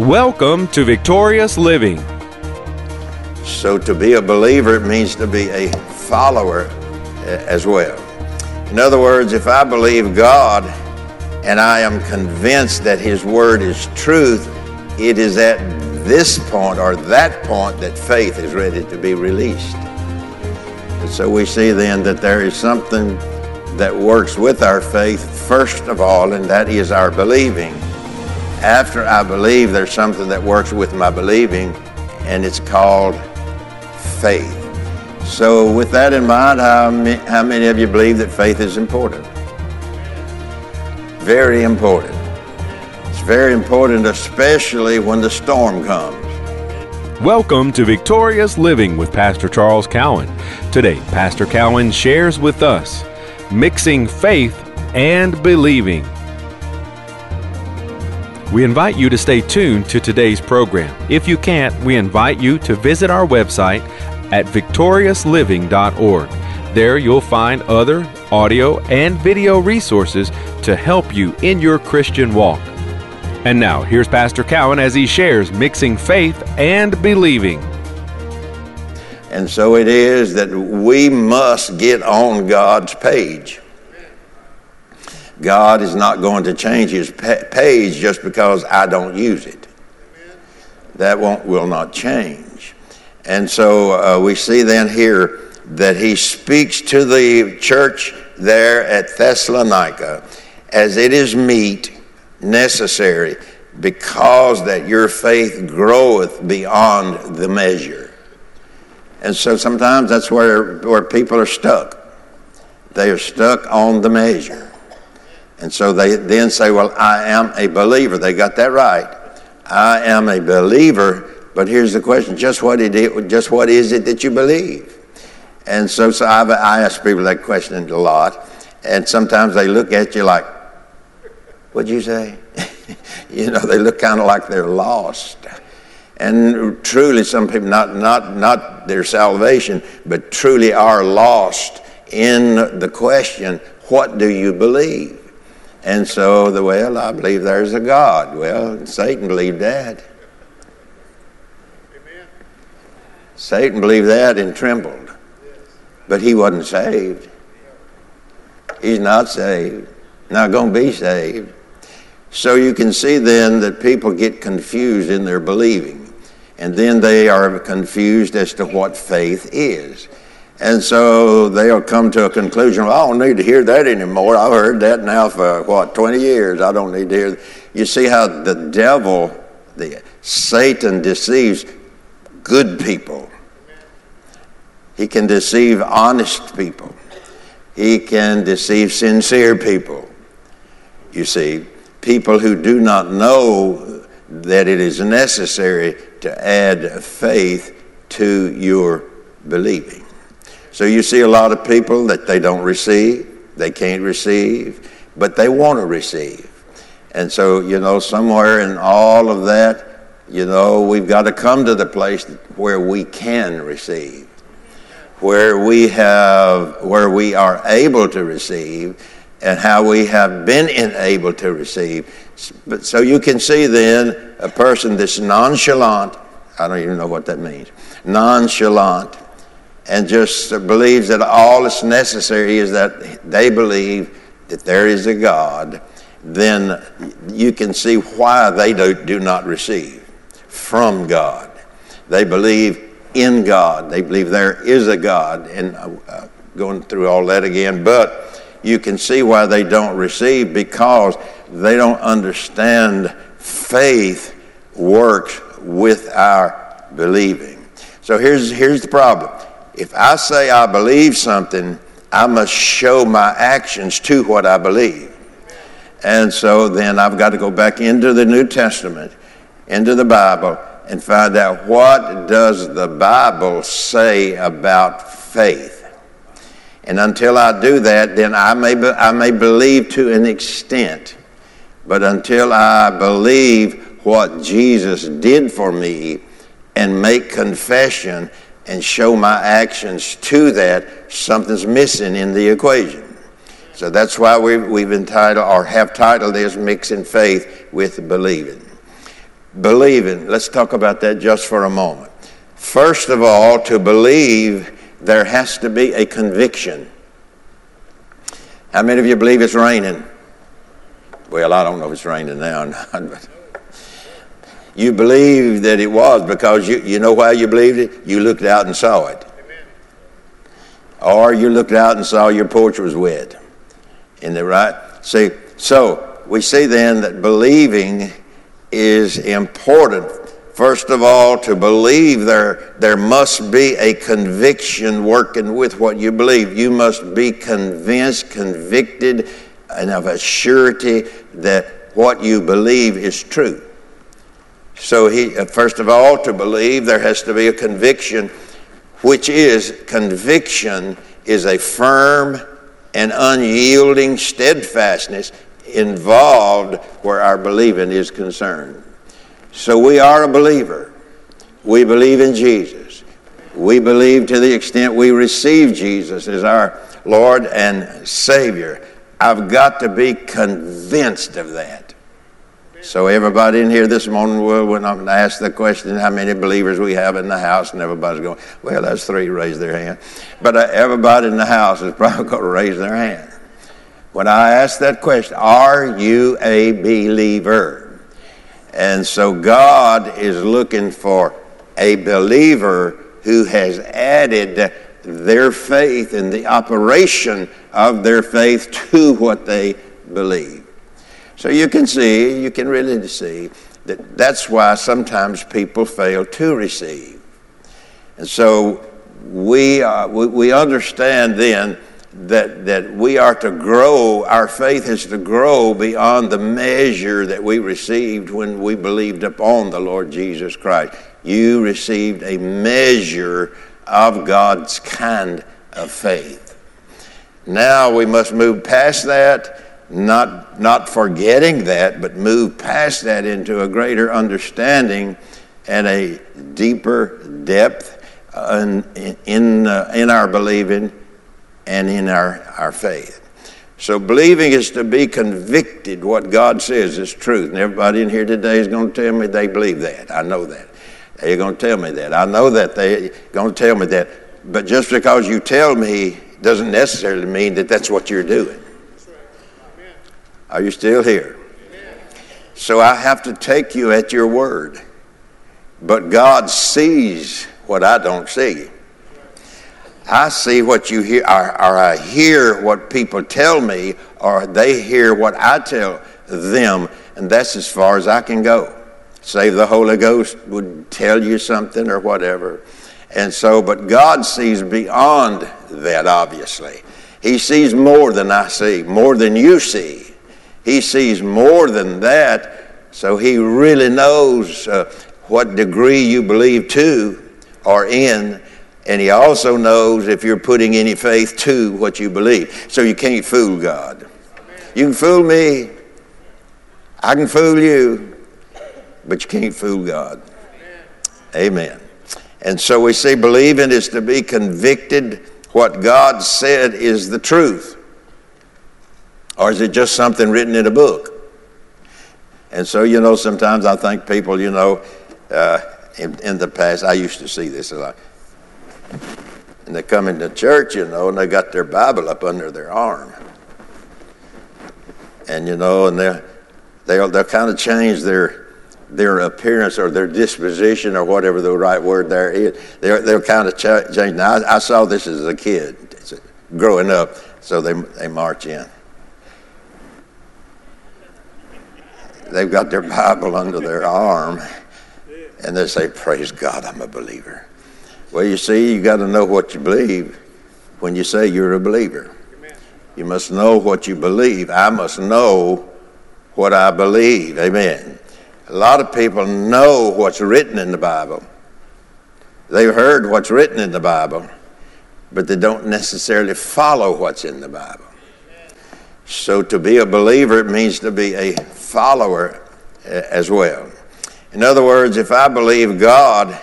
Welcome to Victorious Living. So, to be a believer, it means to be a follower uh, as well. In other words, if I believe God and I am convinced that His Word is truth, it is at this point or that point that faith is ready to be released. And so we see then that there is something that works with our faith, first of all, and that is our believing after I believe, there's something that works with my believing, and it's called faith. So, with that in mind, how many, how many of you believe that faith is important? Very important. It's very important, especially when the storm comes. Welcome to Victorious Living with Pastor Charles Cowan. Today, Pastor Cowan shares with us mixing faith and believing. We invite you to stay tuned to today's program. If you can't, we invite you to visit our website at victoriousliving.org. There you'll find other audio and video resources to help you in your Christian walk. And now, here's Pastor Cowan as he shares mixing faith and believing. And so it is that we must get on God's page. God is not going to change his page just because I don't use it. That won't, will not change. And so uh, we see then here that he speaks to the church there at Thessalonica as it is meet, necessary, because that your faith groweth beyond the measure. And so sometimes that's where, where people are stuck. They are stuck on the measure. And so they then say, Well, I am a believer. They got that right. I am a believer, but here's the question just what, it, just what is it that you believe? And so, so I've, I ask people that question a lot, and sometimes they look at you like, What'd you say? you know, they look kind of like they're lost. And truly, some people, not, not, not their salvation, but truly are lost in the question, What do you believe? And so, the well, I believe there's a God. Well, Satan believed that. Amen. Satan believed that and trembled. But he wasn't saved. He's not saved. Not going to be saved. So you can see then that people get confused in their believing. And then they are confused as to what faith is. And so they'll come to a conclusion, well, I don't need to hear that anymore. I've heard that now for, what, 20 years. I don't need to hear. That. You see how the devil, the Satan deceives good people. He can deceive honest people. He can deceive sincere people. You see, people who do not know that it is necessary to add faith to your believing. So you see a lot of people that they don't receive, they can't receive, but they want to receive. And so, you know, somewhere in all of that, you know, we've got to come to the place where we can receive, where we have, where we are able to receive, and how we have been enabled to receive. But so you can see then a person that's nonchalant. I don't even know what that means. Nonchalant and just believes that all that's necessary is that they believe that there is a God, then you can see why they do, do not receive from God. They believe in God. They believe there is a God, and uh, uh going through all that again, but you can see why they don't receive because they don't understand faith works with our believing. So here's, here's the problem if I say I believe something, I must show my actions to what I believe. And so then I've got to go back into the New Testament, into the Bible, and find out what does the Bible say about faith. And until I do that, then I may, be, I may believe to an extent. But until I believe what Jesus did for me and make confession and show my actions to that, something's missing in the equation. So that's why we've, we've entitled or have titled this Mixing Faith with Believing. believing. Let's talk about that just for a moment. First of all, to believe, there has to be a conviction. How many of you believe it's raining? Well, I don't know if it's raining now or not, but you believe that it was because you, you know why you believed it? You looked out and saw it. Amen. Or you looked out and saw your porch was wet. Isn't that right? See, so we see then that believing is important. First of all, to believe there, there must be a conviction working with what you believe. You must be convinced, convicted, and of a surety that what you believe is true. So, he, uh, first of all, to believe, there has to be a conviction, which is conviction is a firm and unyielding steadfastness involved where our believing is concerned. So we are a believer. We believe in Jesus. We believe to the extent we receive Jesus as our Lord and Savior. I've got to be convinced of that. So everybody in here this morning will, when I'm the question how many believers we have in the house, and everybody's going, well, that's three, raise their hand. But uh, everybody in the house is probably going to raise their hand. When I ask that question, are you a believer? And so God is looking for a believer who has added their faith and the operation of their faith to what they believe. So you can see, you can really see that that's why sometimes people fail to receive. And so we, uh, we, we understand then that, that we are to grow, our faith is to grow beyond the measure that we received when we believed upon the Lord Jesus Christ. You received a measure of God's kind of faith. Now we must move past that not, not forgetting that, but move past that into a greater understanding and a deeper depth in, in, uh, in our believing and in our, our faith. So believing is to be convicted what God says is truth. And everybody in here today is going to tell me they believe that. I know that. They're going to tell me that. I know that they're going to tell me that. But just because you tell me doesn't necessarily mean that that's what you're doing. Are you still here? So I have to take you at your word. But God sees what I don't see. I see what you hear, or, or, I hear what people tell me, or they hear what I tell them, and that's as far as I can go. Save the Holy Ghost would tell you something or whatever. And so, but God sees beyond that, obviously. He sees more than I see, more than you see. He sees more than that, so He really knows uh, what degree you believe to or in, and He also knows if you're putting any faith to what you believe. So you can't fool God. You can fool me, I can fool you, but you can't fool God. Amen. And so we see believing is to be convicted what God said is the truth. Or is it just something written in a book? And so, you know, sometimes I think people, you know, uh, in, in, the past, I used to see this a lot. And they come into church, you know, and they got their Bible up under their arm. And, you know, and they'll, they'll, they'll kind of change their, their appearance or their disposition or whatever the right word there is. They're, they'll kind of ch- change. Now, I, I, saw this as a kid growing up, so they, they march in. They've got their Bible under their arm and they say, Praise God, I'm a believer. Well, you see, you got to know what you believe when you say you're a believer. You must know what you believe. I must know what I believe. Amen. A lot of people know what's written in the Bible. They've heard what's written in the Bible, but they don't necessarily follow what's in the Bible. So to be a believer, it means to be a follower eh, as well. In other words, if I believe God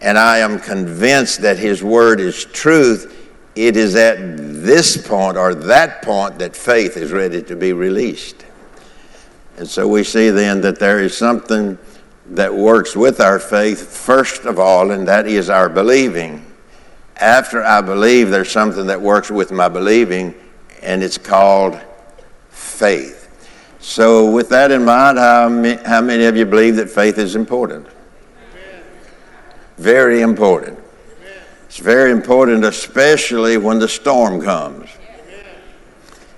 and I am convinced that His Word is truth, it is at this point or that point that faith is ready to be released. And so we see then that there is something that works with our faith, first of all, and that is our believing. After I believe, there's something that works with my believing, and it's called faith. So, with that in mind, how how many of you believe that faith is important? Very important. It's very important, especially when the storm comes.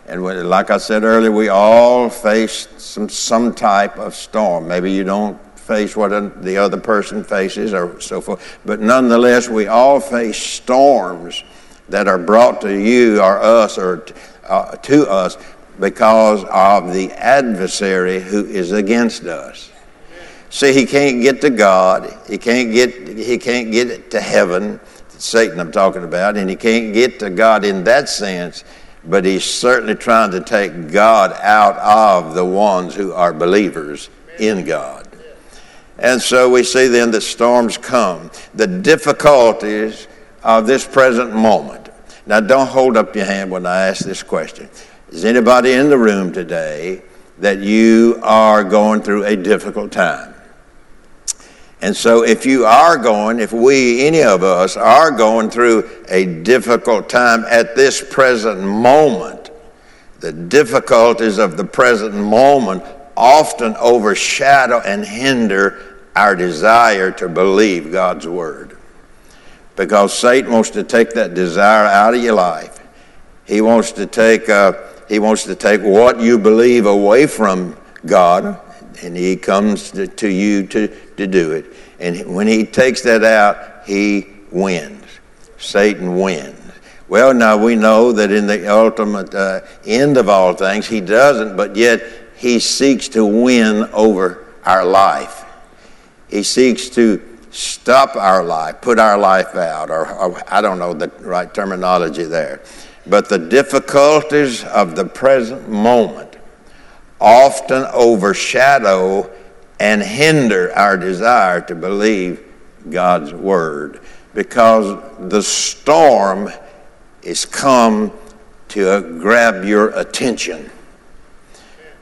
And when, like I said earlier, we all face some, some type of storm. Maybe you don't face what the other person faces or so forth, but nonetheless, we all face storms that are brought to you or us or uh, to us because of the adversary who is against us. See, he can't get to God. He can't get, he can't get to heaven. Satan, I'm talking about, and he can't get to God in that sense, but he's certainly trying to take God out of the ones who are believers in God. And so we see then that storms come, the difficulties of this present moment. Now, don't hold up your hand when I ask this question. Is anybody in the room today that you are going through a difficult time? And so, if you are going, if we, any of us, are going through a difficult time at this present moment, the difficulties of the present moment often overshadow and hinder our desire to believe God's Word. Because Satan wants to take that desire out of your life. He wants to take. Uh, he wants to take what you believe away from God, and He comes to, you to, to do it. And when He takes that out, He wins. Satan wins. Well, now we know that in the ultimate uh, end of all things, He doesn't, but yet He seeks to win over our life. He seeks to stop our life, put our life out, or, or I don't know the right terminology there. But the difficulties of the present moment often overshadow and hinder our desire to believe God's Word because the storm is come to grab your attention.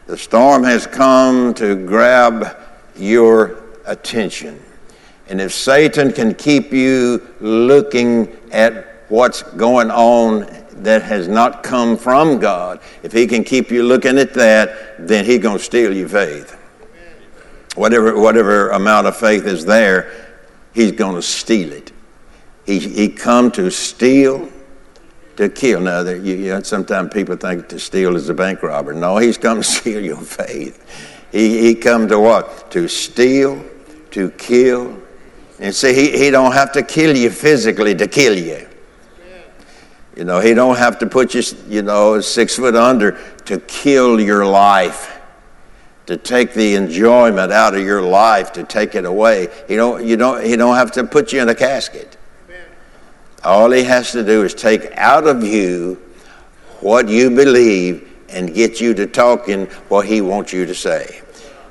The storm has come to grab your attention. And if Satan can keep you looking at what's going on that has not come from God, if he can keep you looking at that, then he's going to steal your faith. Whatever, whatever amount of faith is there, he's going to steal it. He, he come to steal, to kill. Now, you, you know, sometimes people think to steal is a bank robber. No, he's come to steal your faith. He, he come to what? To steal, to kill. And see, he, he don't have to kill you physically to kill you. You know, he don't have to put you, you know, six foot under to kill your life, to take the enjoyment out of your life, to take it away. He don't, you don't, he don't have to put you in a casket. All he has to do is take out of you what you believe and get you to talking what he wants you to say.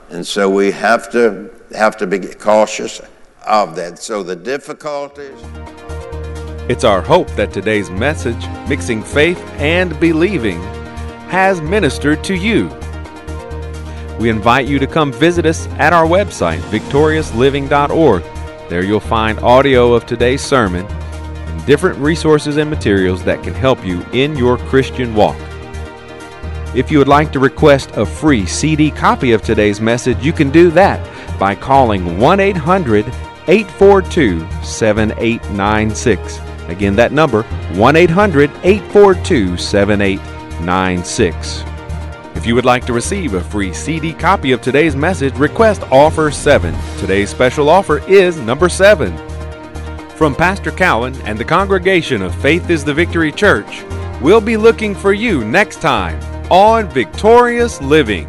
And so we have to have to be cautious of that. So the difficulties. It's our hope that today's message, Mixing Faith and Believing, has ministered to you. We invite you to come visit us at our website, victoriousliving.org. There you'll find audio of today's sermon and different resources and materials that can help you in your Christian walk. If you would like to request a free CD copy of today's message, you can do that by calling 1 800 842 7896. Again, that number 1 800 842 7896. If you would like to receive a free CD copy of today's message, request offer 7. Today's special offer is number 7. From Pastor Cowan and the congregation of Faith is the Victory Church, we'll be looking for you next time on Victorious Living.